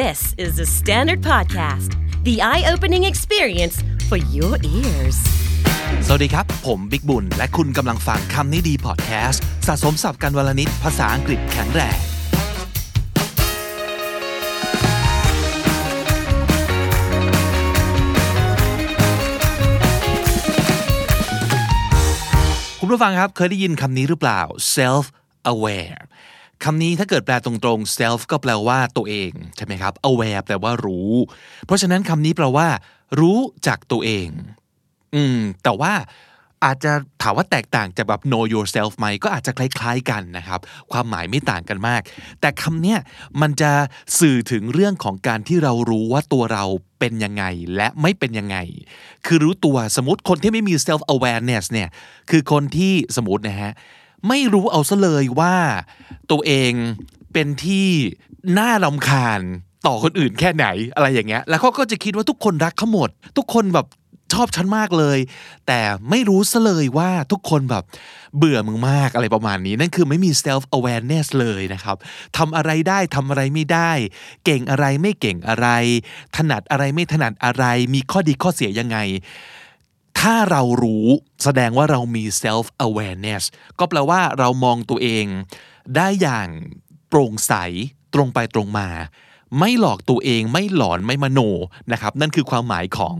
This is the Standard Podcast, the eye opening experience for your ears. สวัสดีครับ ผมบิ๊กบุญ และคุณกำลังฟังคำนี้ดีพอดแคสต์สะสมสับกันวลนิดภาษาอังกฤษแข็งแรงคุณผู้ฟังครับเคยได้ยินคำนี้หรือเปล่า self aware คำนี้ถ้าเกิดแปลตรงๆ self ก็แปลว่าตัวเองใช่ไหมครับ aware แปลว่ารู้ เพราะฉะนั้นคำนี้แปลว่า รู้จากตัวเอง อืม แต่ว่าอาจจะถามว่าแตกต่างจากแบบ know yourself ไหมก็อาจจะคล้าย ๆ กันนะครับ ความหมายไม่ต่างกันมาก แต่คำเนี้ยมันจะสื่อถึงเรื่องของการที่เรารู้ว่าตัวเราเป็นยังไงและไม่เป็นยังไง คือรู้ตัวสมมติคนที่ไม่มี self awareness เนี่ย คือคนที่สมมตินะฮะ ไม่รู้เอาซะเลยว่าตัวเองเป็นที่น่ารำคาญต่อคนอื่นแค่ไหนอะไรอย่างเงี้ย แล้วเขาก็จะคิดว่าทุกคนรักเขาหมด ทุกคนแบบชอบฉันมากเลย แต่ไม่รู้ซะเลยว่าทุกคนแบบเบื่อมึงมากอะไรประมาณนี้ นั่นคือไม่มี self awareness เลยนะครับทำอะไรได้ทำอะไรไม่ได้ เก่งอะไรไม่เก่งอะไร ถนัดอะไรไม่ถนัดอะไร มีข้อดีข้อเสียยังไง ถ้าเรารู้แสดงว่าเรามี self awareness ก็แปลว่าเรามองตัวเองได้อย่างโปร่งใสตรงไปตรงมา ไม่หลอกตัวเองไม่หลอนไม่มโนนะครับนั่นคือความหมายของ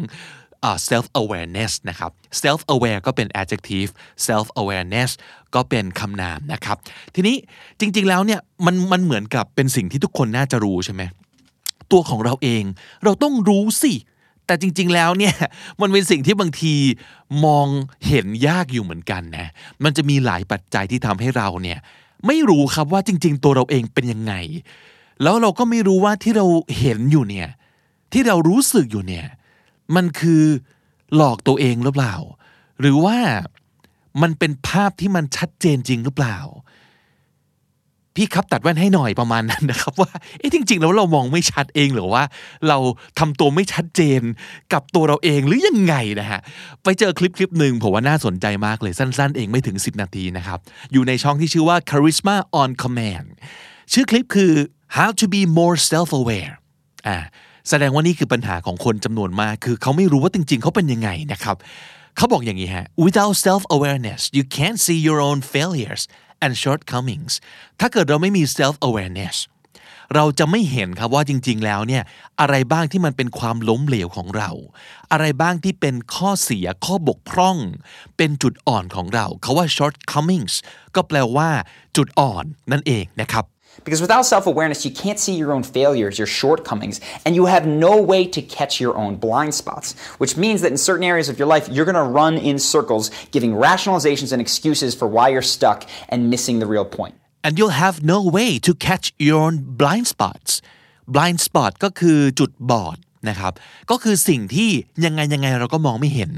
self awareness นะครับ self aware ก็เป็น adjective self awareness ก็เป็นคำนามนะครับ ทีนี้จริง ๆ แล้วเนี่ยมันมันเหมือนกับเป็นสิ่งที่ทุกคนน่าจะรู้ใช่ไหมตัวของเราเอง เราต้องรู้สิ แต่จริง ๆ แล้วเนี่ยมันเป็นสิ่งที่บางทีมองเห็นยากอยู่เหมือนกันนะ มันจะมีหลายปัจจัยที่ทำให้เราเนี่ยไม่รู้ครับว่าจริง ๆ ตัวเราเองเป็นยังไง แล้วเราก็ไม่รู้ว่าที่เราเห็นอยู่เนี่ยที่เรารู้สึกอยู่เนี่ยมันคือหลอกตัวเองหรือเปล่า หรือว่ามันเป็นภาพที่มันชัดเจนจริงหรือเปล่า พี่ครับตัดแว่นให้หน่อยประมาณนั้นนะครับว่าเอ๊ะจริง ๆ แล้วเรามองไม่ชัดเองหรือว่า เราทำตัวไม่ชัดเจนกับตัวเราเองหรือยังไงนะฮะไปเจอคลิปคลิปหนึ่งผมว่าน่าสนใจมากเลยสั้น ๆ เองไม่ถึง 10 นาทีนะครับ อยู่ในช่องที่ชื่อว่า charisma on command ชื่อคลิปคือ how to be more self aware อ่าแสดงว่านี่คือปัญหาของคนจำนวนมาก คือเขาไม่รู้ว่าจริง ๆ เขาเป็นยังไงนะครับเขาบอกอย่างนี้ฮะ without self awareness you can't see your own failures and shortcomings ถ้าเกิดเราไม่มี self awareness เราจะไม่เห็นครับว่าจริง ๆ แล้วเนี่ยอะไรบ้างที่มันเป็นความล้มเหลวของเรา อะไรบ้างที่เป็นข้อเสียข้อบกพร่อง เป็นจุดอ่อนของเรา เขาว่า shortcomings ก็แปลว่า จุดอ่อนนั่นเองนะครับ Because without self awareness, you can't see your own failures, your shortcomings, and you have no way to catch your own blind spots. Which means that in certain areas of your life, you're going to run in circles, giving rationalizations and excuses for why you're stuck and missing the real point. and you'll have no way to catch your own blind spots blind spot ก็คือจุดบอดนะครับ ก็คือสิ่งที่ยังไงยังไงเราก็มองไม่เห็น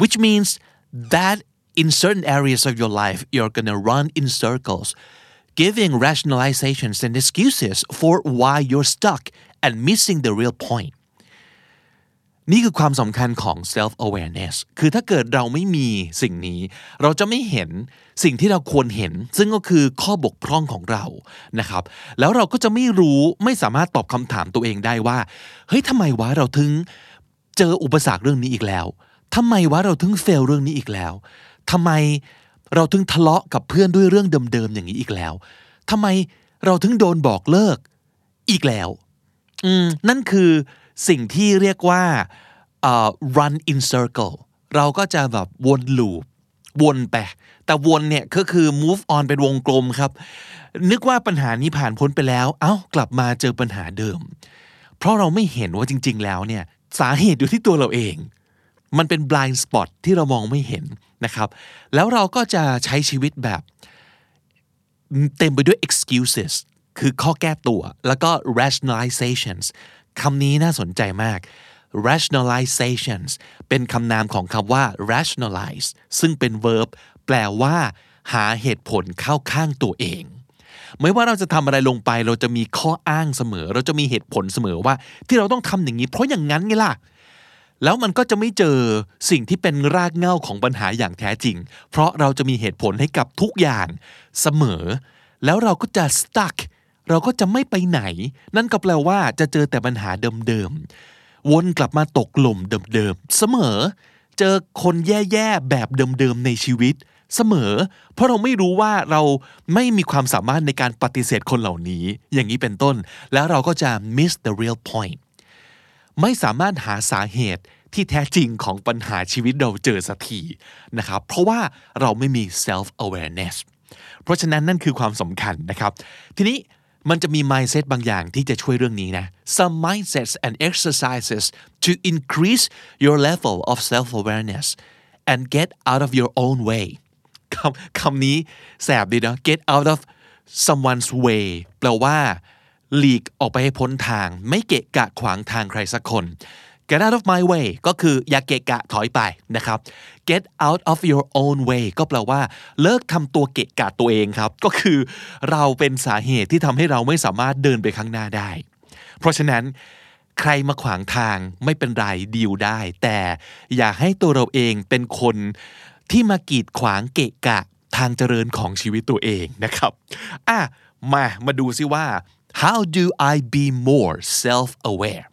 which means that in certain areas of your life you're gonna run in circles giving rationalizations and excuses for why you're stuck and missing the real point นี่คือความสำคัญของ self awareness คือถ้าเกิดเราไม่มีสิ่งนี้ เราจะไม่เห็นสิ่งที่เราควรเห็น ซึ่งก็คือข้อบกพร่องของเรานะครับ แล้วเราก็จะไม่รู้ไม่สามารถตอบคำถามตัวเองได้ว่าเฮ้ยทำไมวะเราถึงเจออุปสรรคเรื่องนี้อีกแล้วทำไมวะเราถึงเฟลเรื่องนี้อีกแล้วทำไม เราถึงทะเลาะกับเพื่อนด้วยเรื่องเดิมๆอย่างนี้อีกแล้วทำไมเราถึงโดนบอกเลิกอีกแล้วอืมนั่นคือสิ่งที่เรียกว่าเอ่อ run in circle เราก็จะแบบวนลูปวนไป แต่วนเนี่ยก็คือ move on เป็นวงกลมครับ นึกว่าปัญหานี้ผ่านพ้นไปแล้ว เอ้ากลับมาเจอปัญหาเดิม เพราะเราไม่เห็นว่าจริง ๆ แล้วเนี่ย สาเหตุอยู่ที่ตัวเราเอง มันเป็น blind spot ที่เรามองไม่เห็นนะครับ แล้วเราก็จะใช้ชีวิตแบบ เต็มไปด้วย excuses คือข้อแก้ตัว แล้วก็ rationalizations คำนี้น่าสนใจมาก rationalizations เป็นคำนามของคำว่า rationalize ซึ่งเป็น verb แปลว่า หาเหตุผลเข้าข้างตัวเอง ไม่ว่าเราจะทำอะไรลงไป เราจะมีข้ออ้างเสมอ เราจะมีเหตุผลเสมอว่า ที่เราต้องทำอย่างนี้ เพราะอย่างนั้นไงล่ะ แล้วมันก็จะไม่เจอสิ่งที่เป็นรากเหง้าของปัญหาอย่างแท้จริง เพราะเราจะมีเหตุผลให้กับทุกอย่างเสมอ แล้วเราก็จะ stuck เราก็จะไม่ไปไหน นั่นก็แปลว่าจะเจอแต่ปัญหาเดิมๆ วนกลับมาตกหล่มเดิมๆ เสมอ เจอคนแย่ๆ แบบเดิมๆ ในชีวิต เสมอ เพราะเราไม่รู้ว่าเราไม่มีความสามารถในการปฏิเสธคนเหล่านี้ อย่างนี้เป็นต้น แล้วเราก็จะ miss the real point ไม่สามารถหาสาเหตุที่แท้จริงของปัญหาชีวิตเราเจอสักทีนะครับเพราะว่าเราไม่มี self awareness เพราะฉะนั้นนั่นคือความสำคัญนะครับ ทีนี้มันจะมี mindset บางอย่างที่จะช่วยเรื่องนี้นะ some mindsets and exercises to increase your level of self awareness and get out of your own way คำคำนี้แสบดีนะ get out of someone's way แปลว่า หลีกออกไปให้พ้นทาง ไม่เกะกะขวางทางใครสักคน get out of my way ก็คืออย่าเกะกะถอยไปนะครับ get out of your own way ก็แปลว่า เลิกทำตัวเกะกะตัวเองครับ ก็คือเราเป็นสาเหตุที่ทำให้เราไม่สามารถเดินไปข้างหน้าได้ เพราะฉะนั้นใครมาขวางทางไม่เป็นไรดีลได้ แต่อย่าให้ตัวเราเองเป็นคนที่มากีดขวางเกะกะทางเจริญของชีวิตตัวเองนะครับอะมามาดูซิว่า how do I be more self aware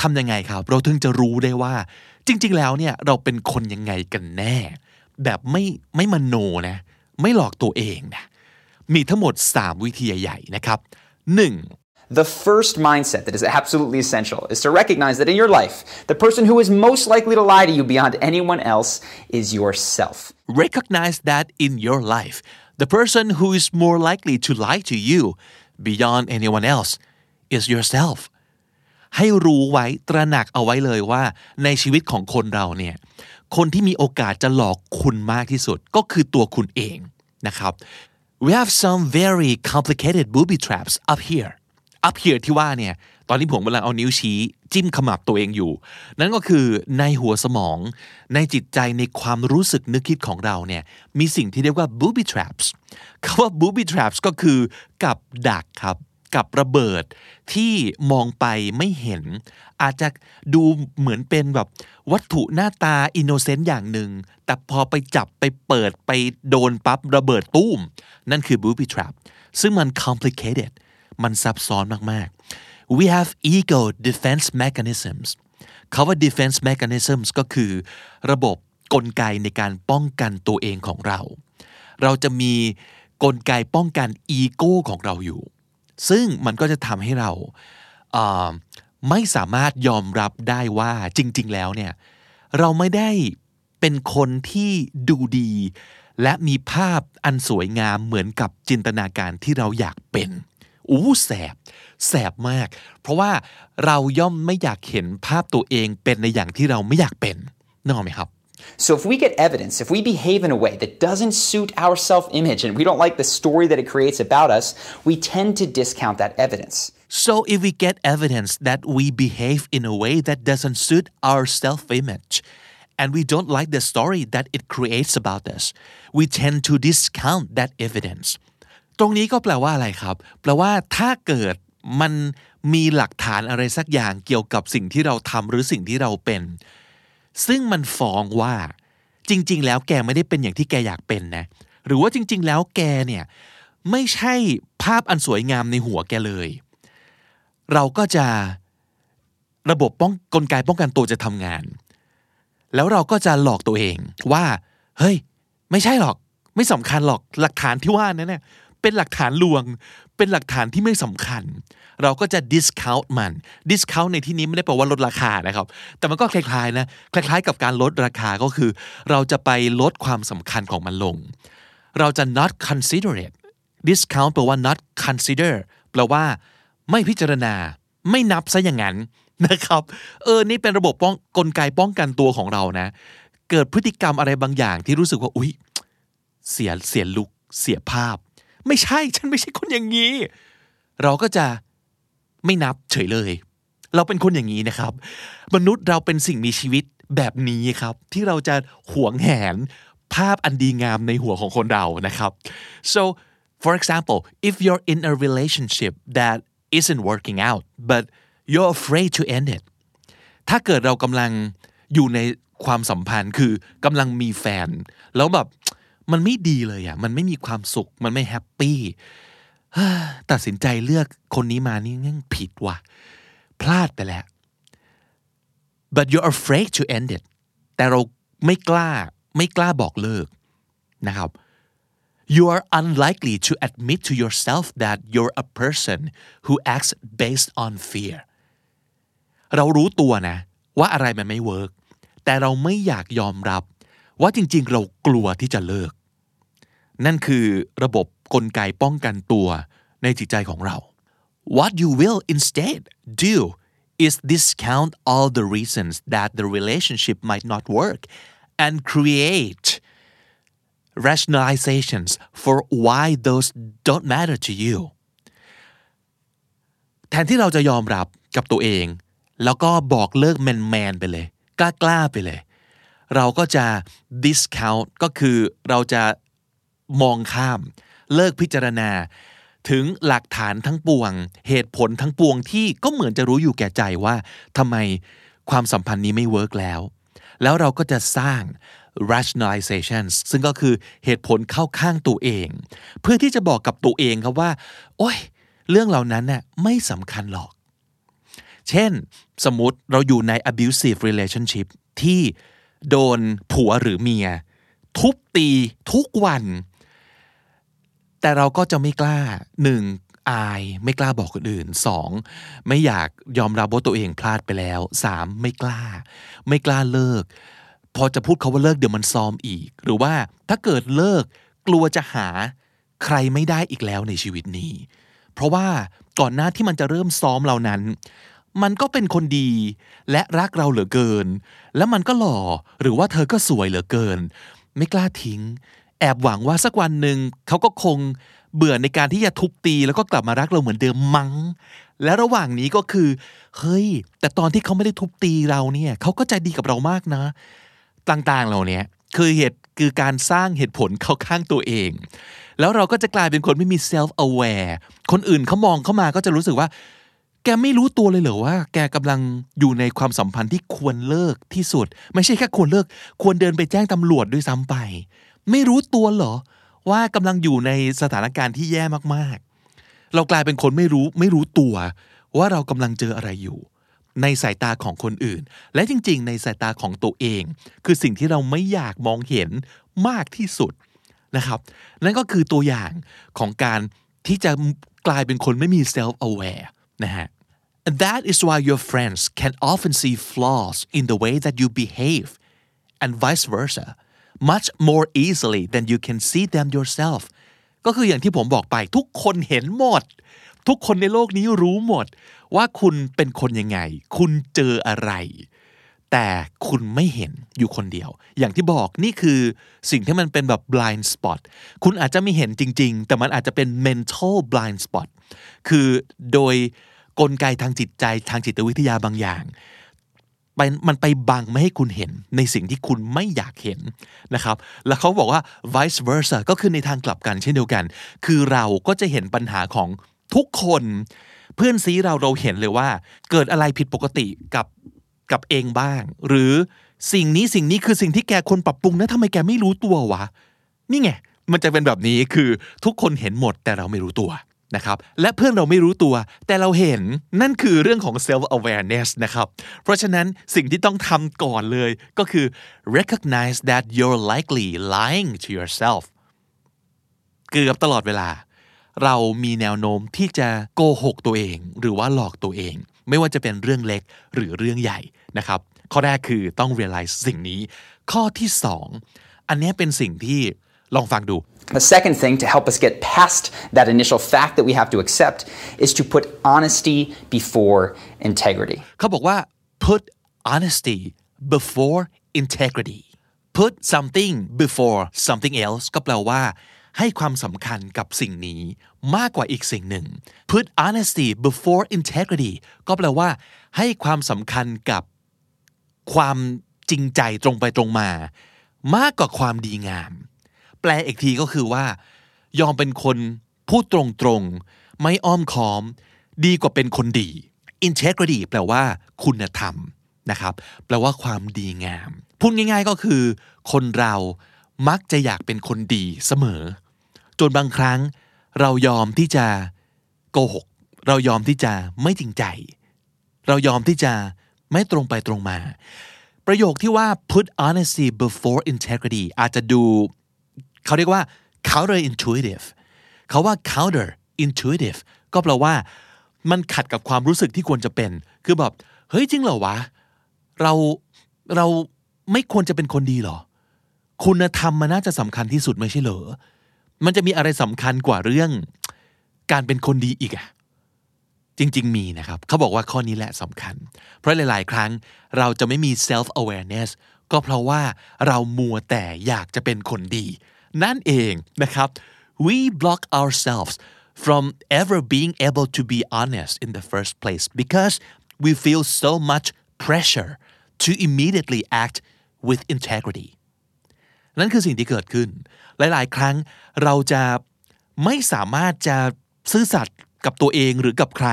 ทำยังไงครับ เราถึงจะรู้ได้ว่า จริง ๆ แล้วเนี่ยเราเป็นคนยังไงกันแน่ แบบไม่ไม่มโนนะ ไม่หลอกตัวเองนะมีทั้งหมด 3 วิธีใหญ่ๆนะครับ 1. The first mindset that is absolutely essential is to recognize that in your life, the person who is most likely to lie to you beyond anyone else is yourself. recognize that in your life the person who is more likely to lie to you beyond anyone else is yourself ให้รู้ไว้ตระหนักเอาไว้เลยว่า ในชีวิตของคนเราเนี่ยคนที่มีโอกาสจะหลอกคุณมากที่สุดก็คือตัวคุณเองนะครับ we have some very complicated booby traps up here up here ที่ว่าเนี่ย ตอนนี้ผมกำลังเอานิ้วชี้ จิ้มขมับตัวเองอยู่ นั่นก็คือในหัวสมอง ในจิตใจในความรู้สึกนึกคิดของเราเนี่ย มีสิ่งที่เรียกว่า booby traps คำว่า booby traps ก็คือกับดักครับ กับระเบิดที่มองไปไม่เห็น อาจจะดูเหมือนเป็นแบบวัตถุหน้าตาอินโนเซนต์อย่างหนึ่ง แต่พอไปจับไปเปิดไปโดนปั๊บระเบิดตุ้ม นั่นคือ booby trap ซึ่งมัน complicated มันซับซ้อนมากๆ we have ego defense mechanisms คาว่า defense mechanisms ก็คือระบบกลไกในการป้องกันตัวเองของเรา เราจะมีกลไกป้องกันอีโก้ของเราอยู่ ซึ่งมันก็จะทำให้เราไม่สามารถยอมรับได้ว่าจริง ๆ แล้วเนี่ยเราไม่ได้เป็นคนที่ดูดี และมีภาพอันสวยงามเหมือนกับจินตนาการที่เราอยากเป็น อู้แสบแสบมาก เพราะว่าเราย่อมไม่อยากเห็นภาพตัวเองเป็นในอย่างที่เราไม่อยากเป็นนึกออกไหมครับ So if we get evidence, if we behave in a way that doesn't suit our self image and we don't like the story that it creates about us, we tend to discount that evidence. So if we get evidence that we behave in a way that doesn't suit our self-image and we don't like the story that it creates about us, we tend to discount that evidence. ตรงนี้ก็แปลว่าอะไรครับ แปลว่าถ้าเกิดมันมีหลักฐานอะไรสักอย่างเกี่ยวกับสิ่งที่เราทำหรือสิ่งที่เราเป็น ซึ่งมันฟ้องว่า จริง ๆ แล้วแกไม่ได้เป็นอย่างที่แกอยากเป็นนะ หรือว่าจริง ๆ แล้วแกเนี่ยไม่ใช่ภาพอันสวยงามในหัวแกเลย เราก็จะระบบป้องกลไกป้องกันตัวจะทำงาน แล้วเราก็จะหลอกตัวเองว่า เฮ้ย ไม่ใช่หรอก ไม่สำคัญหรอกหลักฐานที่ว่านั้นเนี่ย เป็นหลักฐานลวง เป็นหลักฐานที่ไม่สำคัญ เราก็จะ discount มัน discount ในที่นี้ไม่ได้แปลว่าลดราคานะครับ แต่มันก็คล้ายๆนะ คล้าย ๆ กับการลดราคาก็คือ เราจะไปลดความสำคัญของมันลง เราจะ not consider it discount แปลว่า not consider แปลว่าไม่พิจารณา ไม่นับซะอย่างนั้นนะครับ เออ นี่เป็นระบบป้องกลไกป้องกันตัวของเรานะ เกิดพฤติกรรมอะไรบางอย่างที่รู้สึกว่า อุ๊ย เสีย เสียลุก เสียภาพ ไม่ใช่ฉันไม่ใช่คนอย่างนี้ เราก็จะไม่นับเฉยเลย เราเป็นคนอย่างนี้นะครับ มนุษย์เราเป็นสิ่งมีชีวิตแบบนี้ครับ ที่เราจะหวงแหนภาพอันดีงามในหัวของคนเรานะครับ so for example if you're in a relationship that isn't working out but you're afraid to end it ถ้าเกิดเรากำลังอยู่ในความสัมพันธ์คือกำลังมีแฟน แล้วแบบ มันไม่ดีเลยอะ มันไม่มีความสุข มันไม่ happy ตัดสินใจเลือกคนนี้มานี่ยังผิดว่ะ พลาดไปแล้ว but you're afraid to end it แต่เราไม่กล้าไม่กล้าบอกเลิกนะครับ you are unlikely to admit to yourself that you're a person who acts based on fear เรารู้ตัวนะ ว่าอะไรมันไม่เวิร์กแต่เราไม่อยากยอมรับ ว่าจริง ๆ เรากลัวที่จะเลิก นั่นคือระบบกลไกป้องกันตัวในจิตใจของเรา What you will instead do is discount all the reasons that the relationship might not work and create rationalizations for why those don't matter to you แทนที่เราจะยอมรับกับตัวเอง แล้วก็บอกเลิกแมนๆไปเลย กล้าๆไปเลย เราก็จะ discount ก็คือเราจะมองข้าม เลิกพิจารณา ถึงหลักฐานทั้งปวง เหตุผลทั้งปวงที่ก็เหมือนจะรู้อยู่แก่ใจว่าทำไมความสัมพันธ์นี้ไม่เวิร์กแล้ว แล้วเราก็จะสร้าง rationalizations ซึ่งก็คือเหตุผลเข้าข้างตัวเอง เพื่อที่จะบอกกับตัวเองครับว่า โอ้ย เรื่องเหล่านั้นน่ะไม่สำคัญหรอก เช่น สมมติเราอยู่ใน abusive relationship ที่ โดนผัวหรือเมีย ทุบตีทุกวัน แต่เราก็จะไม่กล้าหนึ่งอายไม่กล้าบอกคนอื่นสองไม่อยากยอมรับว่าตัวเองพลาดไปแล้วสามไม่กล้า ไม่กล้าเลิก พอจะพูดเขาว่าเลิกเดี๋ยวมันซ้อมอีก หรือว่าถ้าเกิดเลิกกลัวจะหาใครไม่ได้อีกแล้วในชีวิตนี้ เพราะว่าก่อนหน้าที่มันจะเริ่มซ้อมเรานั้น มันก็เป็นคนดี และรักเราเหลือเกิน แล้วมันก็หล่อ หรือว่าเธอก็สวยเหลือเกิน ไม่กล้าทิ้ง แอบหวังว่าสักวันหนึ่งเขาก็คงเบื่อในการที่จะทุบตีแล้วก็กลับมารักเราเหมือนเดิมมั้ง และระหว่างนี้ก็คือ เฮ้ย แต่ตอนที่เขาไม่ได้ทุบตีเราเนี่ยเขาก็ใจดีกับเรามากนะ ต่างๆเหล่านี้คือเหตุคือการสร้างเหตุผลเข้าข้างตัวเอง แล้วเราก็จะกลายเป็นคนไม่มี self aware คนอื่นเขามองเข้ามาก็จะรู้สึกว่า แกไม่รู้ตัวเลยเหรอว่า แกกำลังอยู่ในความสัมพันธ์ที่ควรเลิกที่สุด ไม่ใช่แค่ควรเลิก ควรเดินไปแจ้งตำรวจด้วยซ้ำไป ไม่รู้ตัวเหรอ ว่ากำลังอยู่ในสถานการณ์ที่แย่มากๆ เรากลายเป็นคนไม่รู้ไม่รู้ตัว ว่าเรากำลังเจออะไรอยู่ ในสายตาของคนอื่น และจริง ๆ ในสายตาของตัวเอง คือสิ่งที่เราไม่อยากมองเห็นมากที่สุดนะครับ นั่นก็คือตัวอย่างของการที่จะกลายเป็นคนไม่มี self aware นะฮะ that is why your friends can often see flaws in the way that you behave and vice versa much more easily than you can see them yourself ก็คืออย่างที่ผมบอกไปทุกคนเห็นหมด ทุกคนในโลกนี้รู้หมด ว่าคุณเป็นคนยังไง คุณเจออะไร แต่คุณไม่เห็นอยู่คนเดียว อย่างที่บอกนี่คือสิ่งที่มันเป็นแบบ blind spot คุณอาจจะไม่เห็นจริง ๆ แต่มันอาจจะเป็น mental blind spot คือโดย กลไกทางจิตใจทางจิตวิทยาบางอย่างไปมันไปบังไม่ให้คุณเห็นในสิ่งที่คุณไม่อยากเห็นนะครับ แล้วเขาบอกว่า vice versa ก็คือในทางกลับกันเช่นเดียวกัน คือเราก็จะเห็นปัญหาของทุกคน เพื่อนซีเราเราเห็นเลยว่า เกิดอะไรผิดปกติกับกับเองบ้าง หรือสิ่งนี้สิ่งนี้คือสิ่งที่แกควรปรับปรุงนะทำไมแกไม่รู้ตัววะ นี่ไง มันจะเป็นแบบนี้คือทุกคนเห็นหมดแต่เราไม่รู้ตัว นะครับและเพื่อนเราไม่รู้ตัว แต่เราเห็นนั่นคือเรื่องของ self awareness นะครับเพราะฉะนั้นสิ่งที่ต้องทำก่อนเลยก็คือ recognize that you're likely lying to yourself เกือบตลอดเวลา เรามีแนวโน้มที่จะโกหกตัวเอง หรือว่าหลอกตัวเอง ไม่ว่าจะเป็นเรื่องเล็กหรือเรื่องใหญ่นะครับข้อแรกคือต้อง realize สิ่งนี้ ข้อที่สองอันนี้เป็นสิ่งที่ ลองฟังดู The second thing to help us get past that initial fact that we have to accept is to put honesty before integrity. เขาบอกว่า put honesty before integrity put something before something else ก็แปลว่า ให้ความสำคัญกับสิ่งนี้มากกว่าอีกสิ่งหนึ่ง put honesty before integrity ก็แปลว่า ให้ความสำคัญกับความจริงใจตรงไปตรงมา มากกว่าความดีงาม แปลอีกทีก็คือว่า ยอมเป็นคนพูดตรงๆ ไม่อ้อมค้อม ดีกว่าเป็นคนดี integrity แปลว่าคุณธรรมนะครับ แปลว่าความดีงาม พูดง่าย ๆก็คือ คนเรามักจะอยากเป็นคนดีเสมอ จนบางครั้ง เรายอมที่จะโกหก เรายอมที่จะไม่จริงใจ เรายอมที่จะไม่ตรงไปตรงมา ประโยคที่ว่า put honesty before integrity อาจจะดู เขาเรียกว่า counter intuitive เขาว่า counter intuitive ก็แปลว่า มันขัดกับความรู้สึกที่ควรจะเป็น คือแบบเฮ้ยจริงเหรอวะ เราเราไม่ควรจะเป็นคนดีหรอ คุณธรรมมันน่าจะสำคัญที่สุดไม่ใช่เหรอ มันจะมีอะไรสำคัญกว่าเรื่อง การเป็นคนดีอีกอะจริง ๆ มีนะครับ เขาบอกว่าข้อนี้แหละสำคัญ เพราะหลาย ๆ ครั้งเราจะไม่มี self awareness ก็เพราะว่าเรามัวแต่อยากจะเป็นคนดี นั่นเองนะครับ we block ourselves from ever being able to be honest in the first place because we feel so much pressure to immediately act with integrity นั่นคือสิ่งที่เกิดขึ้น หลาย ๆ ครั้งเราจะไม่สามารถจะซื่อสัตย์กับตัวเองหรือกับใคร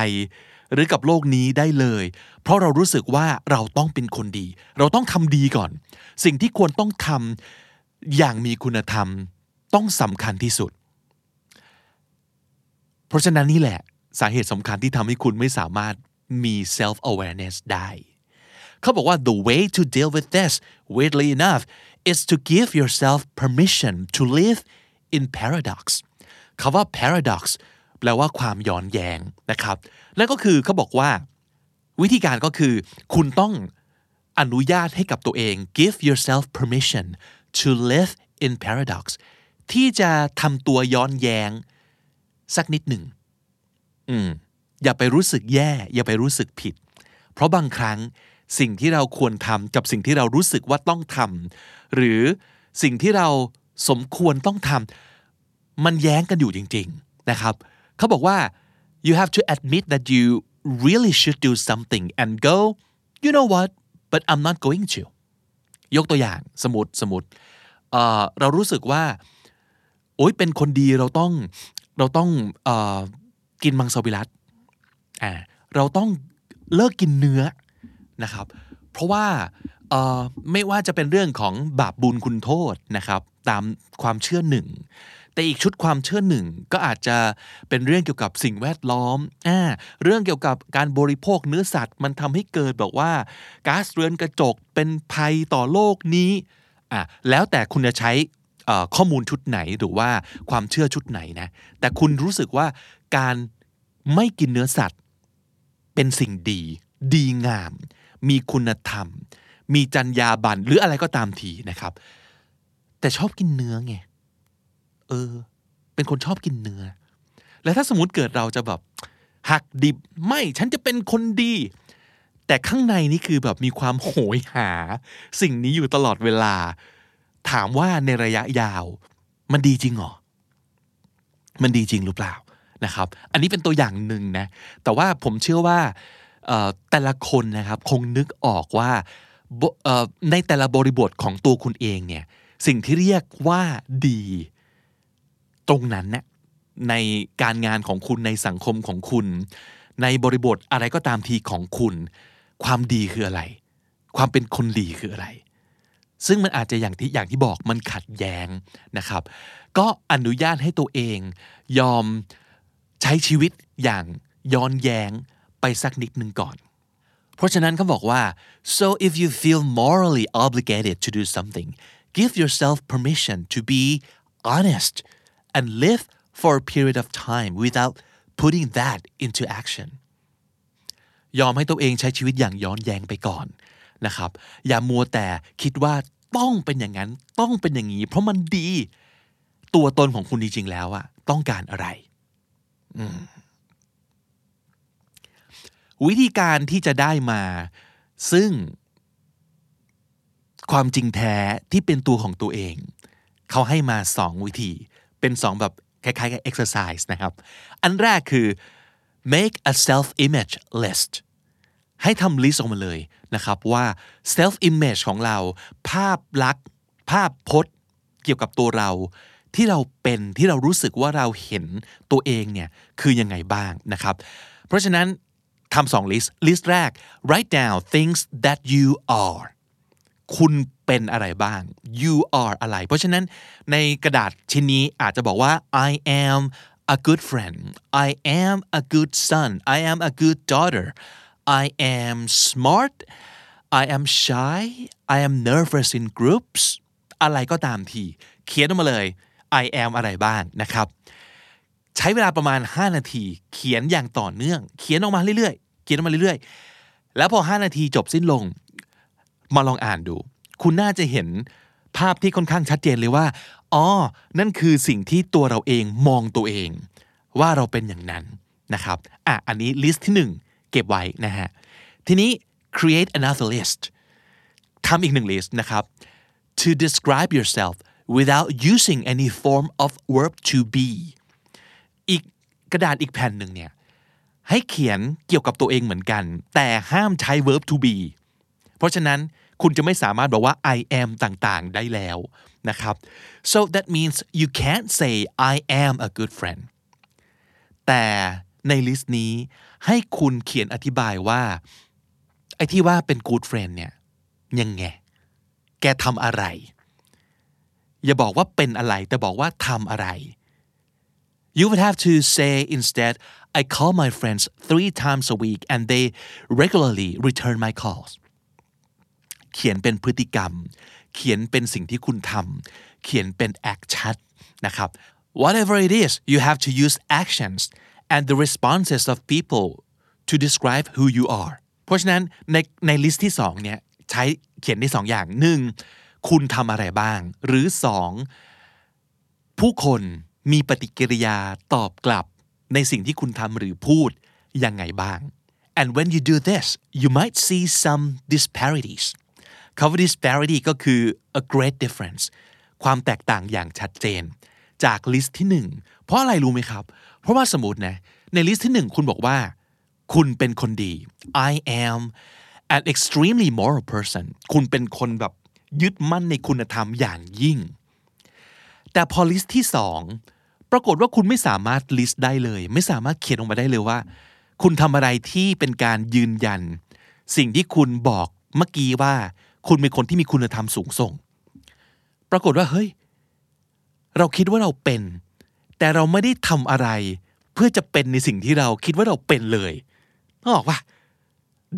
หรือกับโลกนี้ได้เลย เพราะเรารู้สึกว่าเราต้องเป็นคนดี เราต้องทำดีก่อน สิ่งที่ควรต้องทำ อย่างมีคุณธรรมต้องสำคัญที่สุด เพราะฉะนั้นนี่แหละสาเหตุสำคัญที่ทำให้คุณไม่สามารถมี self awareness ได้ เขาบอกว่า the way to deal with this weirdly enough is to give yourself permission to live in paradox คาว่า paradox แปลว่าความย้อนแย้งนะครับ นั่นก็คือเขาบอกว่า วิธีการก็คือ คุณต้องอนุญาตให้กับตัวเอง give yourself permission to live in paradox ที่จะทำตัวย้อนแย้ง สักนิดหนึ่งอืมอย่าไปรู้สึกแย่ อย่าไปรู้สึกผิด เพราะบางครั้งสิ่งที่เราควรทำกับสิ่งที่เรารู้สึกว่าต้องทำหรือสิ่งที่เราสมควรต้องทำมันแย้งกันอยู่จริง ๆนะครับเขาบอกว่า you have to admit that you really should do something and go you know what but I'm not going to ยกตัวอย่างสมมติสมมติ เอ่อเรารู้สึกว่าโอ๊ยเป็นคนดีเราต้องเราต้องเออกินมังสวิรัตอ่าเราต้องเลิกกินเนื้อนะครับ เพราะว่าเอ่อไม่ว่าจะเป็นเรื่องของบาปบุญคุณโทษนะครับ ตามความเชื่อหนึ่ง แต่อีกชุดความเชื่อหนึ่งก็อาจจะเป็นเรื่องเกี่ยวกับสิ่งแวดล้อมอ่าเรื่องเกี่ยวกับการบริโภคเนื้อสัตว์ มันทำให้เกิดแบบว่าก๊าซเรือนกระจกเป็นภัยต่อโลกนี้ อะแล้วแต่คุณจะใช้ข้อมูลชุดไหนหรือว่าความเชื่อชุดไหนนะแต่คุณรู้สึกว่าการไม่กินเนื้อสัตว์ เป็นสิ่งดี ดีงาม มีคุณธรรม มีจรรยาบรรณหรืออะไรก็ตามทีนะครับ แต่ชอบกินเนื้อไงเออ เป็นคนชอบกินเนื้อ แล้วถ้าสมมติเกิดเราจะแบบหักดิบไม่ฉันจะเป็นคนดี แต่ข้างในนี่คือแบบมีความโหยหา สิ่งนี้อยู่ตลอดเวลา ถามว่าในระยะยาว มันดีจริงหรอ มันดีจริงหรือเปล่านะครับ อันนี้เป็นตัวอย่างหนึ่งนะ แต่ว่าผมเชื่อว่าแต่ละคนนะครับคงนึกออกว่าในแต่ละบริบทของตัวคุณเองเนี่ยสิ่งที่เรียกว่าดี ตรงนั้นเนี่ยในการงานของคุณในสังคมของคุณ ในบริบทอะไรก็ตามทีของคุณ ความดีคืออะไร ความเป็นคนดีคืออะไร ซึ่งมันอาจจะอย่างที่อย่างที่บอกมันขัดแย้งนะครับ ก็อนุญาตให้ตัวเองยอมใช้ชีวิตอย่างย้อนแย้งไปสักนิดหนึ่งก่อน เพราะฉะนั้นเขาบอกว่า so if you feel morally obligated to do something give yourself permission to be honest and live for a period of time without putting that into action ยอมให้ตัวเองใช้ชีวิตอย่างย้อนแยงไปก่อนนะครับ อย่ามัวแต่คิดว่าต้องเป็นอย่างนั้น ต้องเป็นอย่างนี้ เพราะมันดี ตัวตนของคุณจริงๆแล้วอะต้องการอะไร วิธีการที่จะได้มา ซึ่ง ความจริงแท้ที่เป็นตัวของตัวเอง เขาให้มาสองวิธี เป็นสองแบบคล้ายๆกับ exercise นะครับ อันแรกคือ make a self image list ให้ทำลิสต์ออกมาเลยนะครับว่า self image ของเรา ภาพลักษณ์ ภาพพจน์ เกี่ยวกับตัวเรา ที่เราเป็นที่เรารู้สึกว่าเราเห็นตัวเองเนี่ยคือยังไงบ้างนะครับ เพราะฉะนั้นทำสอง list list แรก write down things that you are คุณเป็นอะไรบ้าง you are อะไร เพราะฉะนั้นในกระดาษชิ้นนี้อาจจะบอกว่า I am a good friend I am a good son I am a good daughter I am smart I am shy I am nervous in groups อะไรก็ตามที เขียนออกมาเลย I am อะไรบ้างนะครับ ใช้เวลาประมาณ 5 นาที เขียนอย่างต่อเนื่อง เขียนออกมาเรื่อยๆ เขียนออกมาเรื่อยๆ แล้วพอ 5 นาทีจบสิ้นลง มาลองอ่านดู คุณน่าจะเห็นภาพที่ค่อนข้างชัดเจนเลยว่า อ๋อ นั่นคือสิ่งที่ตัวเราเองมองตัวเอง ว่าเราเป็นอย่างนั้นนะครับอะอันนี้ลิสต์ที่ 1 เก็บไว้นะฮะทีนี้ create another list ทำอีกหนึ่ง list นะครับ to describe yourself without using any form of verb to be อีกกระดาษอีกแผ่นหนึ่งเนี่ยให้เขียนเกี่ยวกับตัวเองเหมือนกัน แต่ห้ามใช้ verb to be เพราะฉะนั้นคุณจะไม่สามารถบอกว่า I am ต่างๆ ได้แล้ว นะครับ so that means you can't say I am a good friend แต่ในลิสต์นี้ให้คุณเขียนอธิบายว่า ไอ้ที่ว่าเป็น good friend เนี่ยยังไง แกทำอะไร อย่าบอกว่าเป็นอะไร แต่บอกว่าทำอะไร you would have to say instead I call my friends three times a week and they regularly return my calls เขียนเป็นพฤติกรรม เขียนเป็นสิ่งที่คุณทำเขียนเป็น action นะครับ whatever it is you have to use actions and the responses of people to describe who you are เพราะฉะนั้นในใน list ที่สองเนี่ยใช้เขียนได้สองอย่างหนึ่งคุณทำอะไรบ้าง หรือสองผู้คนมีปฏิกิริยาตอบกลับในสิ่งที่คุณทำหรือพูดยังไงบ้าง and when you do this you might see some disparities คำว่า disparity ก็คือ a great difference ความแตกต่างอย่างชัดเจน จาก list ที่หนึ่งเพราะอะไรรู้ไหมครับ เพราะว่าสมมตินะใน list ที่หนึ่งคุณบอกว่า คุณเป็นคนดี I am an extremely moral person คุณเป็นคนแบบยึดมั่นในคุณธรรมอย่างยิ่ง แต่พอ list ที่สองปรากฏว่าคุณไม่สามารถ list ได้เลย ไม่สามารถเขียนออกมาได้เลยว่า คุณทำอะไรที่เป็นการยืนยัน สิ่งที่คุณบอกเมื่อกี้ว่า คุณเป็นคนที่มีคุณธรรมสูงส่ง ปรากฏว่าเฮ้ย เราคิดว่าเราเป็น แต่เราไม่ได้ทำอะไร เพื่อจะเป็นในสิ่งที่เราคิดว่าเราเป็นเลยนึกออกปะ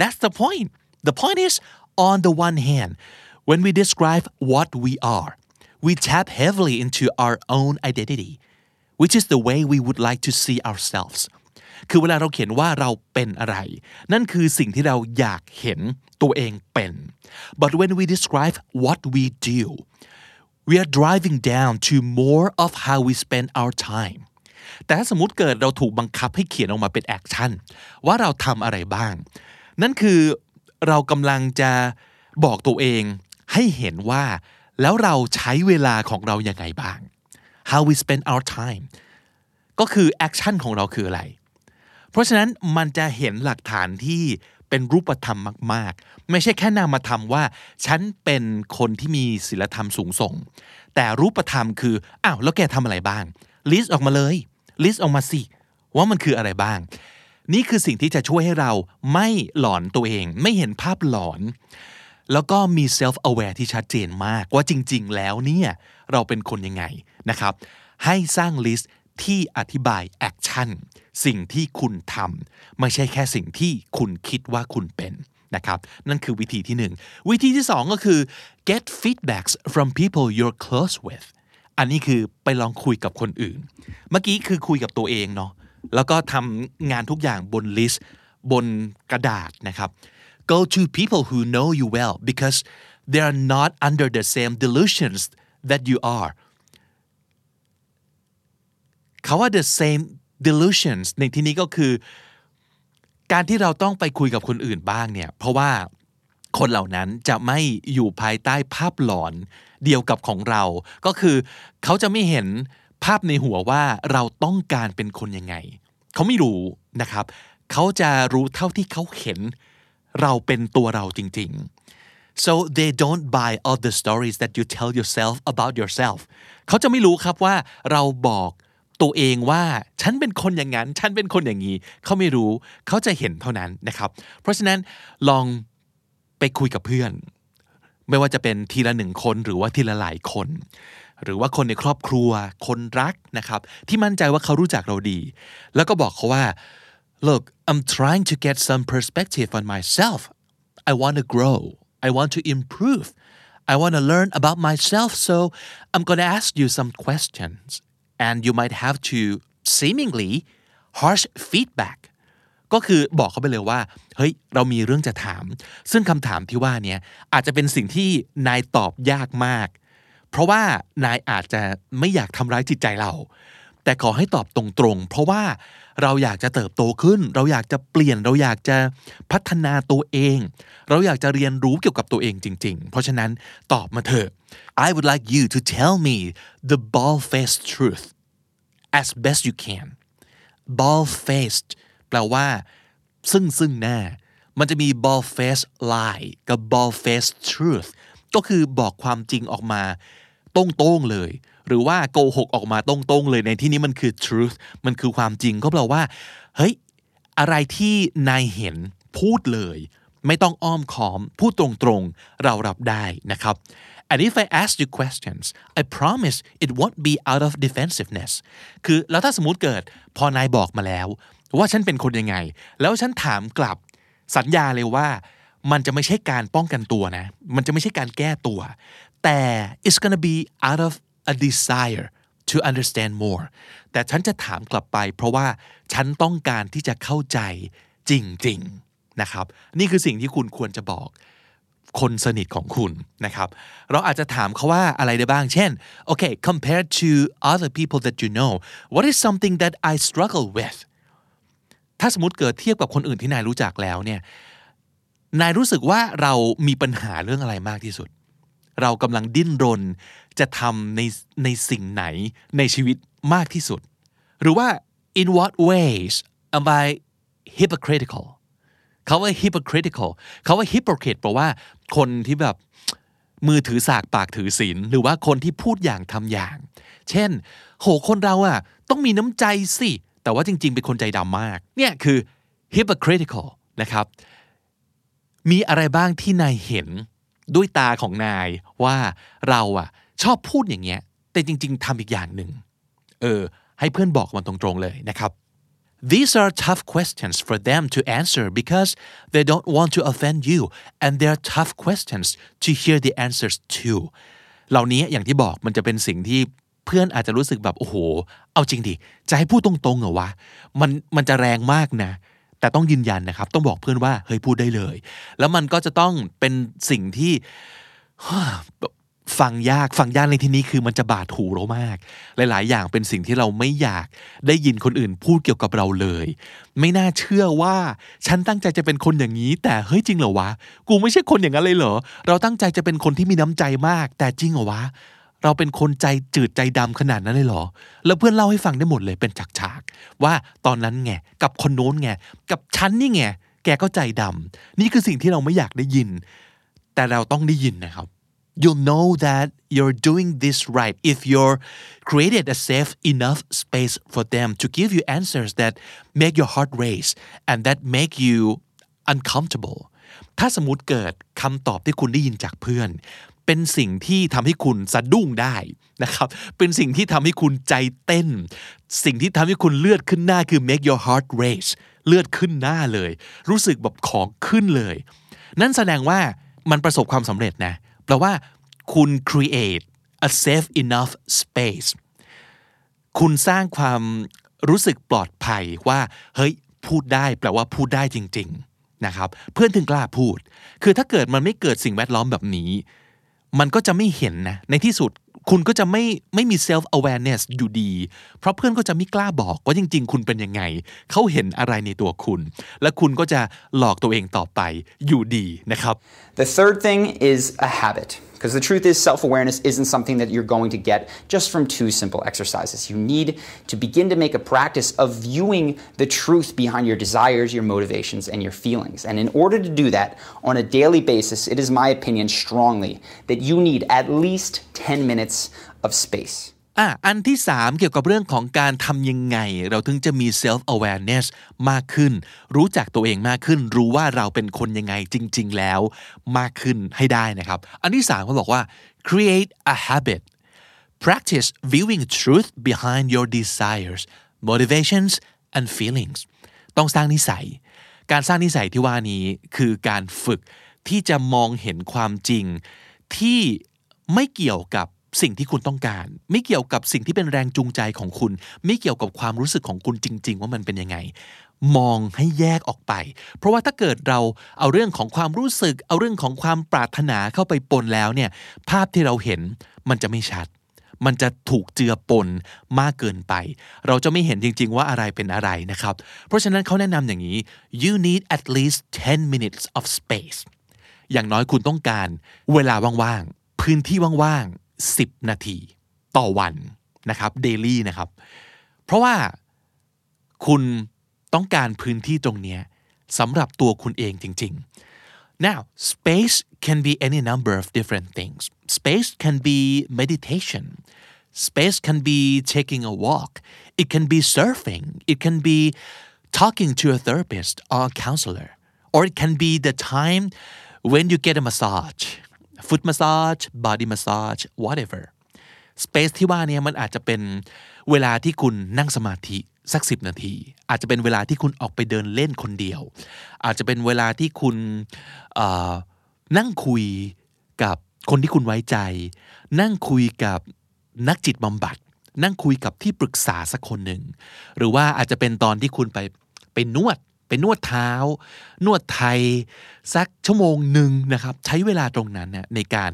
That's the point the point is on the one hand when we describe what we are we tap heavily into our own identity which is the way we would like to see ourselves คือเวลาเราเขียนว่าเราเป็นอะไร นั่นคือสิ่งที่เราอยากเห็นตัวเองเป็น but when we describe what we do we are drilling down to more of how we spend our time แต่ถ้าสมมติเกิดเราถูกบังคับให้เขียนออกมาเป็น action ว่าเราทำอะไรบ้าง นั่นคือเรากำลังจะบอกตัวเองให้เห็นว่า แล้วเราใช้เวลาของเรายังไงบ้าง how we spend our time ก็คือ action ของเราคืออะไร เพราะฉะนั้นมันจะเห็นหลักฐานที่ เป็นรูปธรรมมาก ๆ ไม่ใช่แค่นามธรรมว่า ฉันเป็นคนที่มีศีลธรรมสูงส่ง แต่รูปธรรมคืออ้าวแล้วแกทำอะไรบ้าง list ออกมาเลย list ออกมาสิว่ามันคืออะไรบ้าง นี่คือสิ่งที่จะช่วยให้เราไม่หลอนตัวเอง ไม่เห็นภาพหลอน แล้วก็มี self aware ที่ชัดเจนมากว่าจริง ๆ แล้วเนี่ยเราเป็นคนยังไงนะครับ ให้สร้าง list ที่อธิบาย action สิ่งที่คุณทำไม่ใช่แค่สิ่งที่คุณคิดว่าคุณเป็นนะครับนั่นคือวิธีที่หนึ่งวิธีที่สองก็คือ get feedbacks from people you're close with อันนี้คือไปลองคุยกับคนอื่น เมื่อกี้คือคุยกับตัวเองเนาะแล้วก็ทำงานทุกอย่างบน list บนกระดาษนะครับ go to people who know you well because they are not under the same delusions that you are เขาว่า the same delusions ในที่นี้ก็คือ การที่เราต้องไปคุยกับคนอื่นบ้างเนี่ยเพราะว่าคนเหล่านั้นจะไม่อยู่ภายใต้ภาพหลอนเดียวกับของเรา ก็คือเขาจะไม่เห็นภาพในหัวว่าเราต้องการเป็นคนยังไง เขาไม่รู้นะครับ เขาจะรู้เท่าที่เขาเห็นเราเป็นตัวเราจริง ๆ so they don't buy all the stories that you tell yourself about yourself เขาจะไม่รู้ครับว่าเราบอก ตัวเองว่าฉันเป็นคนอย่างนั้น ฉันเป็นคนอย่างนี้ เขาไม่รู้เขาจะเห็นเท่านั้นนะครับ เพราะฉะนั้นลองไปคุยกับเพื่อน ไม่ว่าจะเป็นทีละหนึ่งคนหรือว่าทีละหลายคน หรือว่าคนในครอบครัว คนรักนะครับ ที่มั่นใจว่าเขารู้จักเราดี แล้วก็บอกเขาว่า look I'm trying to get some perspective on myself I want to grow I want to improve I want to learn about myself so I'm going to ask you some questions and you might have to seemingly harsh feedback ก็คือบอกเขาไปเลยว่า เฮ้ย เรามีเรื่องจะถาม ซึ่งคำถามที่ว่านี้อาจจะเป็นสิ่งที่นายตอบยากมาก เพราะว่านายอาจจะไม่อยากทำร้ายจิตใจเรา แต่ขอให้ตอบตรงๆ เพราะว่าเราอยากจะเติบโตขึ้น เราอยากจะเปลี่ยน เราอยากจะพัฒนาตัวเอง เราอยากจะเรียนรู้เกี่ยวกับตัวเองจริง ๆ เพราะฉะนั้นตอบมาเถอะ I would like you to tell me the bald-faced truth as best you can bald-faced แปลว่า ซึ่งซึ่งหน้า มันจะมี bald-faced lie กับ bald-faced truth ก็คือบอกความจริงออกมาตรงๆเลย หรือว่าโกหกออกมาตรงๆเลยในที่นี้มันคือ truth มันคือความจริงก็แปลว่าเฮ้ยอะไรที่นายเห็นพูดเลย ไม่ต้องอ้อมค้อมพูดตรงๆ เรารับได้นะครับ and if I ask you questions I promise it won't be out of defensiveness คือแล้วถ้าสมมติเกิดพอนายบอกมาแล้ว ว่าฉันเป็นคนยังไง แล้วฉันถามกลับสัญญาเลยว่า มันจะไม่ใช่การป้องกันตัวนะ มันจะไม่ใช่การแก้ตัว แต่ it's gonna be out of a desire to understand more แต่ฉันจะถามกลับไป เพราะว่าฉันต้องการที่จะเข้าใจจริงๆนะครับ นี่คือสิ่งที่คุณควรจะบอก คนสนิทของคุณนะครับ เราอาจจะถามเขาว่าอะไรได้บ้าง เช่นโอเค compared to other people that you know what is something that I struggle with ถ้าสมมติเกิดเทียบกับคนอื่นที่นายรู้จักแล้วเนี่ย นายรู้สึกว่าเรามีปัญหาเรื่องอะไรมากที่สุด เรากำลังดิ้นรนจะทำในในสิ่งไหนในชีวิตมากที่สุด หรือว่า in what ways am I hypocritical เขาว่า hypocritical เขาว่า hypocrite แปลว่าคนที่แบบมือถือสากปากถือศีลหรือว่าคนที่พูดอย่างทำอย่าง เช่น โหคนเราอะต้องมีน้ำใจสิ แต่ว่าจริง ๆ เป็นคนใจดำมาก เนี่ยคือ hypocritical นะครับ มีอะไรบ้างที่นายเห็นด้วยตาของนายว่าเราอะชอบพูดอย่างเงี้ย แต่จริง ๆทำอีกอย่างหนึ่งเออ ให้เพื่อนบอกมันตรงๆเลยนะครับ These are tough questions for them to answer because they don't want to offend you and they're tough questions to hear the answers to เหล่านี้อย่างที่บอกมันจะเป็นสิ่งที่เพื่อนอาจจะรู้สึกแบบโอ้โห เอาจริงดิ จะให้พูดตรงๆเหรอวะ มันมันจะแรงมากนะ แต่ต้องยืนยันนะครับ ต้องบอกเพื่อนว่าเฮ้ยพูดได้เลย แล้วมันก็จะต้องเป็นสิ่งที่ ฟังยากฟังยากในที่นี้คือมันจะบาดหูเรามาก หลาย ๆ อย่างเป็นสิ่งที่เราไม่อยากได้ยินคนอื่นพูดเกี่ยวกับเราเลย ไม่น่าเชื่อว่า ฉันตั้งใจจะเป็นคนอย่างนี้ แต่เฮ้ยจริงเหรอวะ กูไม่ใช่คนอย่างนั้นเลยเหรอ เราตั้งใจจะเป็นคนที่มีน้ำใจมาก แต่จริงเหรอวะ เราเป็นคนใจจืดใจดำขนาดนั้นเลยเหรอ แล้วเพื่อนเล่าให้ฟังได้หมดเลยเป็นฉากๆว่าตอนนั้นไงกับคนโน้นไงกับฉันนี่ไงแกก็ใจดำนี่คือสิ่งที่เราไม่อยากได้ยิน แต่เราต้องได้ยินนะครับ you'll know that you're doing this right if you're created a safe enough space for them to give you answers that make your heart race and that make you uncomfortable ถ้าสมมติเกิดคำตอบที่คุณได้ยินจากเพื่อน เป็นสิ่งที่ทำให้คุณสะดุ้งได้นะครับ เป็นสิ่งที่ทำให้คุณใจเต้น สิ่งที่ทำให้คุณเลือดขึ้นหน้าคือ make your heart race เลือดขึ้นหน้าเลย รู้สึกแบบของขึ้นเลย นั่นแสดงว่ามันประสบความสำเร็จนะ แปลว่า คุณ create a safe enough space คุณสร้างความรู้สึกปลอดภัยว่า เฮ้ย พูดได้แปลว่าพูดได้จริง ๆ นะครับ เพื่อนถึงกล้าพูด คือถ้าเกิดมันไม่เกิดสิ่งแวดล้อมแบบนี้ มันก็จะไม่เห็นนะ ในที่สุด คุณก็จะไม่ไม่มี self awareness อยู่ดี เพราะเพื่อนก็จะไม่กล้าบอกว่าจริง ๆ คุณเป็นยังไง เขาเห็นอะไรในตัวคุณ และคุณก็จะหลอกตัวเองต่อไปอยู่ดีนะครับ The third thing is a habit. Because the truth is, self awareness isn't something that you're going to get just from two simple exercises. You need to begin to make a practice of viewing the truth behind your desires, your motivations, and your feelings. And in order to do that on a daily basis, it is my opinion strongly that you need at least 10 minutes of space. อะอันที่สามเกี่ยวกับเรื่องของการทำยังไง เราถึงจะมี self awareness มากขึ้น รู้จักตัวเองมากขึ้น รู้ว่าเราเป็นคนยังไงจริง ๆ แล้วมากขึ้นให้ได้นะครับ อันที่สามเขาบอกว่า create a habit practice viewing truth behind your desires motivations and feelings ต้องสร้างนิสัย การสร้างนิสัยที่ว่านี้คือการฝึกที่จะมองเห็นความจริงที่ไม่เกี่ยวกับ สิ่งที่คุณต้องการ ไม่เกี่ยวกับสิ่งที่เป็นแรงจูงใจของคุณ ไม่เกี่ยวกับความรู้สึกของคุณจริง ๆ ว่ามันเป็นยังไง มองให้แยกออกไป เพราะว่าถ้าเกิดเราเอาเรื่องของความรู้สึก เอาเรื่องของความปรารถนาเข้าไปปนแล้วเนี่ยภาพที่เราเห็นมันจะไม่ชัด มันจะถูกเจือปนมากเกินไป เราจะไม่เห็นจริง ๆ ว่าอะไรเป็นอะไรนะครับ เพราะฉะนั้นเขาแนะนำอย่างนี้ you need at least 10 minutes of space อย่างน้อยคุณต้องการเวลาว่างๆพื้นที่ว่างๆ 10 นาที ต่อวันนะครับ daily นะครับ เพราะว่าคุณต้องการพื้นที่ตรงนี้สำหรับตัวคุณเองจริง ๆ now space can be any number of different things space can be meditation space can be taking a walk it can be surfing it can be talking to a therapist or a counselor or it can be the time when you get a massage foot massage body massage whatever space ที่ว่าเนี่ยมันอาจจะเป็นเวลาที่คุณนั่งสมาธิสักสิบนาที อาจจะเป็นเวลาที่คุณออกไปเดินเล่นคนเดียว อาจจะเป็นเวลาที่คุณนั่งคุยกับคนที่คุณไว้ใจ นั่งคุยกับนักจิตบำบัด นั่งคุยกับที่ปรึกษาสักคนหนึ่ง หรือว่าอาจจะเป็นตอนที่คุณไปไปนวด ไปนวดเท้า นวดไทย สักชั่วโมงหนึ่งนะครับ ใช้เวลาตรงนั้นเนี่ยในการ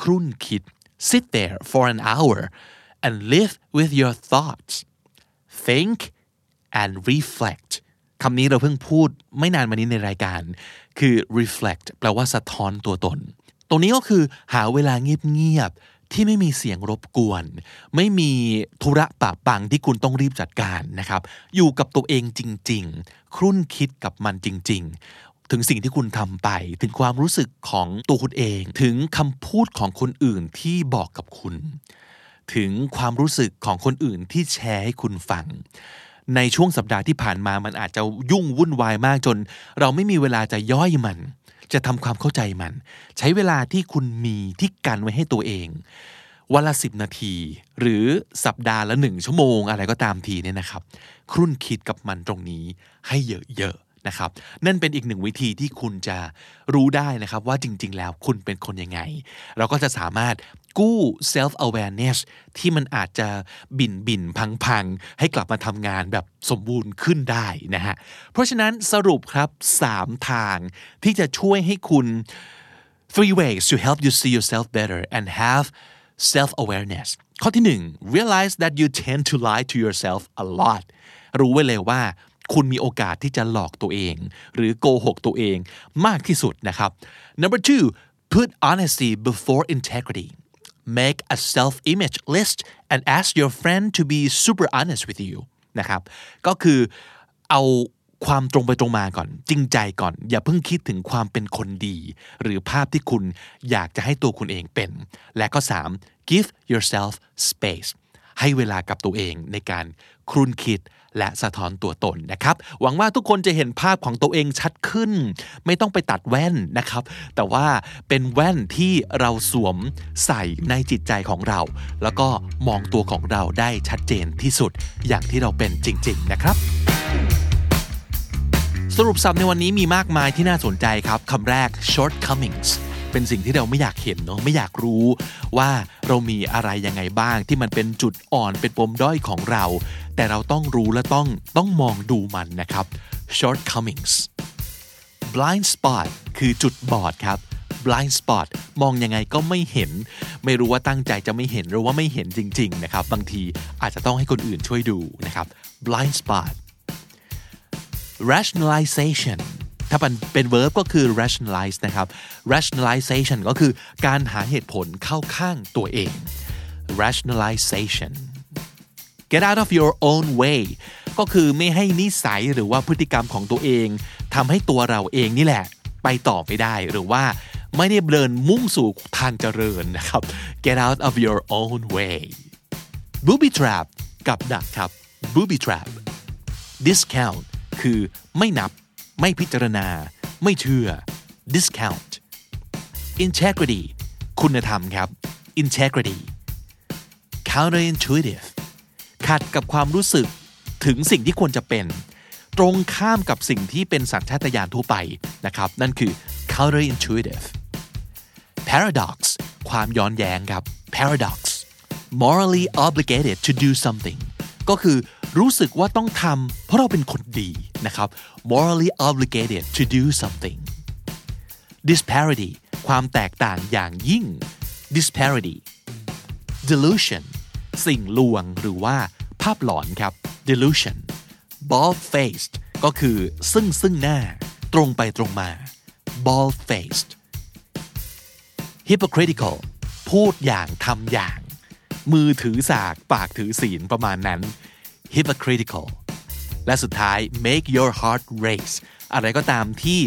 ครุ่นคิด sit there for an hour and live with your thoughts think and reflect คำนี้เราเพิ่งพูดไม่นานมานี้ในรายการ คือ reflect แปลว่าสะท้อนตัวตน ตรงนี้ก็คือหาเวลาเงียบๆ ที่ไม่มีเสียงรบกวน ไม่มีธุระปะปังที่คุณต้องรีบจัดการนะครับ อยู่กับตัวเองจริง ๆ ครุ่นคิดกับมันจริง ๆ ถึงสิ่งที่คุณทำไป ถึงความรู้สึกของตัวคุณเอง ถึงคำพูดของคนอื่นที่บอกกับคุณ ถึงความรู้สึกของคนอื่นที่แชร์ให้คุณฟังในช่วงสัปดาห์ที่ผ่านมามันอาจจะยุ่งวุ่นวายมากจน เราไม่มีเวลาจะย่อยมัน จะทำความเข้าใจมัน ใช้เวลาที่คุณมีที่กันไว้ให้ตัวเองวันละสิบนาที หรือสัปดาห์ละหนึ่งชั่วโมงอะไรก็ตามทีเนี่ยนะครับ ครุ่นคิดกับมันตรงนี้ให้เยอะ นะครับนั่นเป็นอีกหนึ่งวิธีที่คุณจะรู้ได้นะครับว่าจริง ๆ แล้วคุณเป็นคนยังไง เราก็จะสามารถกู้ self awareness ที่มันอาจจะบินบินพังพังให้กลับมาทำงานแบบสมบูรณ์ขึ้นได้นะฮะเพราะฉะนั้นสรุปครับ 3 ทางที่จะช่วยให้คุณ three ways to help you see yourself better and have self awareness ข้อที่ 1 realize that you tend to lie to yourself a lot รู้ไว้เลยว่า คุณมีโอกาสที่จะหลอกตัวเอง หรือโกหกตัวเองมากที่สุดนะครับ number two put honesty before integrity make a self-image list and ask your friend to be super honest with you นะครับ ก็คือเอาความตรงไปตรงมาก่อน จริงใจก่อน อย่าเพิ่งคิดถึงความเป็นคนดี หรือภาพที่คุณอยากจะให้ตัวคุณเองเป็น และก็ 3. give yourself space ให้เวลากับตัวเองในการครุ่นคิด และสะท้อนตัวตนนะครับ หวังว่าทุกคนจะเห็นภาพของตัวเองชัดขึ้น ไม่ต้องไปตัดแว่นนะครับ แต่ว่าเป็นแว่นที่เราสวมใส่ในจิตใจของเรา แล้วก็มองตัวของเราได้ชัดเจนที่สุดอย่างที่เราเป็นจริง ๆ นะครับสรุปสับในวันนี้มีมากมายที่น่าสนใจครับ คำแรก shortcomings เป็นสิ่งที่เราไม่อยากเห็นเนาะไม่อยากรู้ว่าเรามีอะไรยังไงบ้าง ที่มันเป็นจุดอ่อนเป็นปมด้อยของเรา แต่เราต้องรู้และต้องต้องมองดูมันนะครับ shortcomings blind spot คือจุดบอดครับ blind spot มองยังไงก็ไม่เห็น ไม่รู้ว่าตั้งใจจะไม่เห็นหรือว่าไม่เห็นจริง ๆ นะครับ บางทีอาจจะต้องให้คนอื่นช่วยดูนะครับ blind spot rationalization ถ้าเป็นเป็น verb ก็คือ rationalize นะครับ rationalization ก็คือการหาเหตุผลเข้าข้างตัวเอง rationalization get out of your own way ก็คือไม่ให้นิสัยหรือว่าพฤติกรรมของตัวเองทำให้ตัวเราเองนี่แหละ ไปต่อไม่ได้หรือว่าไม่ได้เดินมุ่งสู่ทางเจริญนะครับ get out of your own way booby trap กับดักครับ booby trap discount คือไม่นับ ไม่พิจารณา ไม่เชื่อ discount integrity คุณธรรมครับ integrity counterintuitive ขัดกับความรู้สึกถึงสิ่งที่ควรจะเป็น ตรงข้ามกับสิ่งที่เป็นสัญชาตญาณทั่วไปนะครับ นั่นคือ counterintuitive paradox ความย้อนแย้งครับ paradox morally obligated to do something ก็คือรู้สึกว่าต้องทำเพราะเราเป็นคนดีนะครับ morally obligated to do something disparity ความแตกต่างอย่างยิ่ง disparity delusion สิ่งลวงหรือว่าภาพหลอนครับ delusion bald faced ก็คือซึ่งซึ่งหน้า ตรงไปตรงมา bald faced hypocritical พูดอย่างทำอย่าง มือถือสาก ปากถือศีลประมาณนั้น hypocritical และสุดท้าย make your heart race อะไรก็ตามที่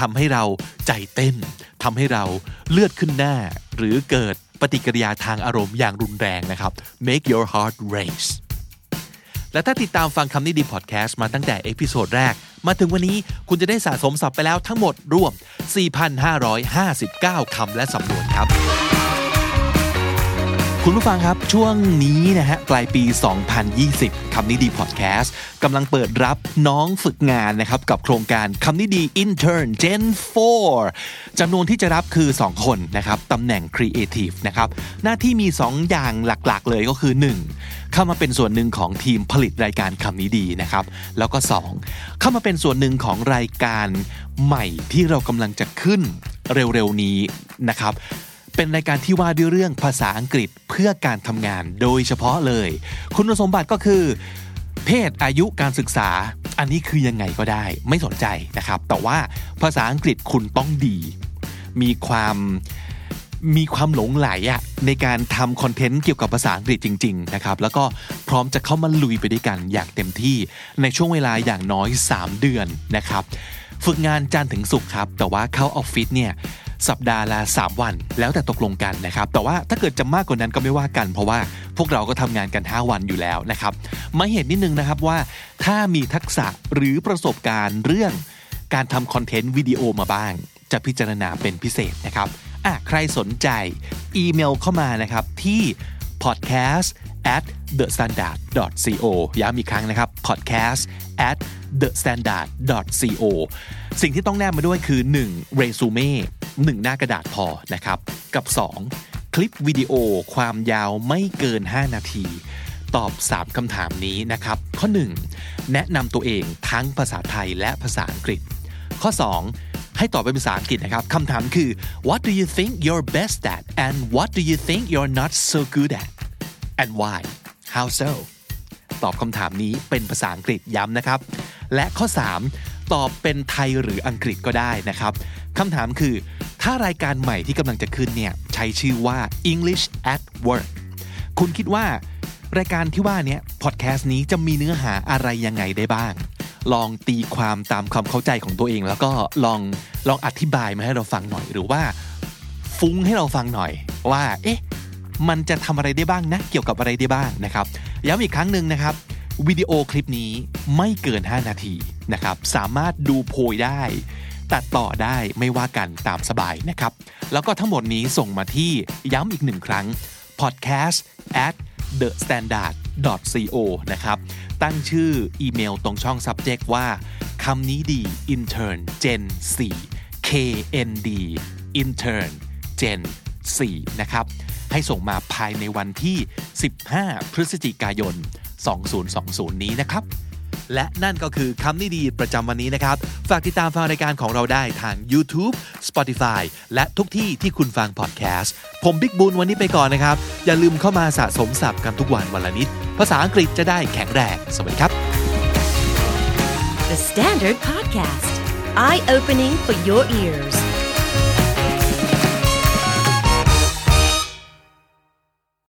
ทำให้เราใจเต้นทำให้เราเลือดขึ้นหน้า หรือเกิดปฏิกิริยาทางอารมณ์อย่างรุนแรงนะครับ make your heart race และถ้าติดตามฟังคำนี้ดีพอดแคสต์มาตั้งแต่ episode แรก มาถึงวันนี้คุณจะได้สะสมศัพท์ไปแล้วทั้งหมดรวม 4,559 คำและสำนวนครับ คุณผู้ฟังครับช่วงนี้นะฮะปลายปี 2020 คำนี้ดีพอดแคสต์กำลังเปิดรับน้องฝึกงานนะครับกับโครงการคำนี้ดี Intern Gen 4จำนวนที่จะรับคือ 2 คนนะครับตำแหน่ง Creative นะครับหน้าที่มี 2 อย่างหลักๆ เลยก็คือ 1. เข้ามาเป็นส่วนหนึ่งของทีมผลิตรายการคำนี้ดีนะครับแล้วก็ 2. เข้ามาเป็นส่วนหนึ่งของรายการใหม่ที่เรากำลังจะขึ้นเร็วๆนี้นะครับ เป็นรายการที่ว่าด้วยเรื่องภาษาอังกฤษเพื่อการทำงานโดยเฉพาะเลย คุณสมบัติก็คือ เพศอายุการศึกษา อันนี้คือยังไงก็ได้ ไม่สนใจนะครับ แต่ว่าภาษาอังกฤษคุณต้องดี มีความมีความหลงไหลอะในการทำคอนเทนต์เกี่ยวกับภาษาอังกฤษจริง ๆ นะครับ แล้วก็พร้อมจะเข้ามาลุยไปด้วยกันอย่างเต็มที่ในช่วงเวลาอย่างน้อย 3 เดือนนะครับ ฝึกงานจันทร์ถึงศุกร์ครับ แต่ว่าเข้าออฟฟิศเนี่ย สัปดาห์ละ 3 วัน แล้วแต่ตกลงกันนะครับ แต่ว่าถ้าเกิดจะมากกว่านั้นก็ไม่ว่ากัน เพราะว่าพวกเราก็ทำงานกัน 5 วันอยู่แล้วนะครับ มาเห็นนิดนึงนะครับว่า ถ้ามีทักษะหรือประสบการณ์เรื่อง การทำคอนเทนต์วิดีโอมาบ้าง จะพิจารณาเป็นพิเศษนะครับอะใครสนใจอีเมลเข้ามานะครับที่ podcast at the standard co ย้ำอีกครั้งนะครับ podcast at the standard co สิ่งที่ต้องแนบมาด้วยคือ 1. เรซูเม่1หน้ากระดาษพอนะครับ กับ 2. คลิปวิดีโอความยาวไม่เกิน 5 นาที ตอบ 3คำถามนี้นะครับ ข้อ 1. แนะนำตัวเองทั้งภาษาไทยและภาษาอังกฤษ ข้อ 2 ให้ตอบเป็นภาษาอังกฤษนะครับคำถามคือ what do you think you're best at and what do you think you're not so good at and why how so ตอบคำถามนี้เป็นภาษาอังกฤษย้ำนะครับ และข้อ 3 ตอบเป็นไทยหรืออังกฤษก็ได้นะครับคำถามคือ ถ้ารายการใหม่ที่กำลังจะขึ้นเนี่ยใช้ชื่อว่า English at Work คุณคิดว่ารายการที่ว่านี้พอดแคสต์นี้จะมีเนื้อหาอะไรยังไงได้บ้าง ลองตีความตามความเข้าใจของตัวเอง แล้วก็ลองลองอธิบายมาให้เราฟังหน่อยหรือว่า ฟุ้งให้เราฟังหน่อยว่า เอ๊ะมันจะทำอะไรได้บ้างนะ เกี่ยวกับอะไรได้บ้างนะครับย้ำอีกครั้งหนึ่งนะครับวิดีโอคลิปนี้ไม่เกิน 5 นาทีนะครับ สามารถดูโพยได้ ตัดต่อได้ไม่ว่ากันตามสบายนะครับ แล้วก็ทั้งหมดนี้ส่งมาที่ย้ำอีกหนึ่งครั้ง podcast at the standard co นะครับ ตั้งชื่ออีเมลตรงช่อง subject ว่าคำนี้ดี intern gen 4 knd intern gen 4 นะครับ ให้ส่งมาภายในวันที่ 15 พฤศจิกายน 2020 นี้นะครับ และนั่นก็คือคำนี้ดีประจำวันนี้นะครับ ฝากติดตามฟังรายการของเราได้ทาง YouTube Spotify และทุกที่ที่คุณฟังพอดแคสต์ ผมบิ๊กบุญวันนี้ไปก่อนนะครับ อย่าลืมเข้ามาสะสมศัพท์กันทุกวันวันละนิด ภาษาอังกฤษจะได้แข็งแรง สวัสดีครับ The Standard Podcast, eye opening for your ears.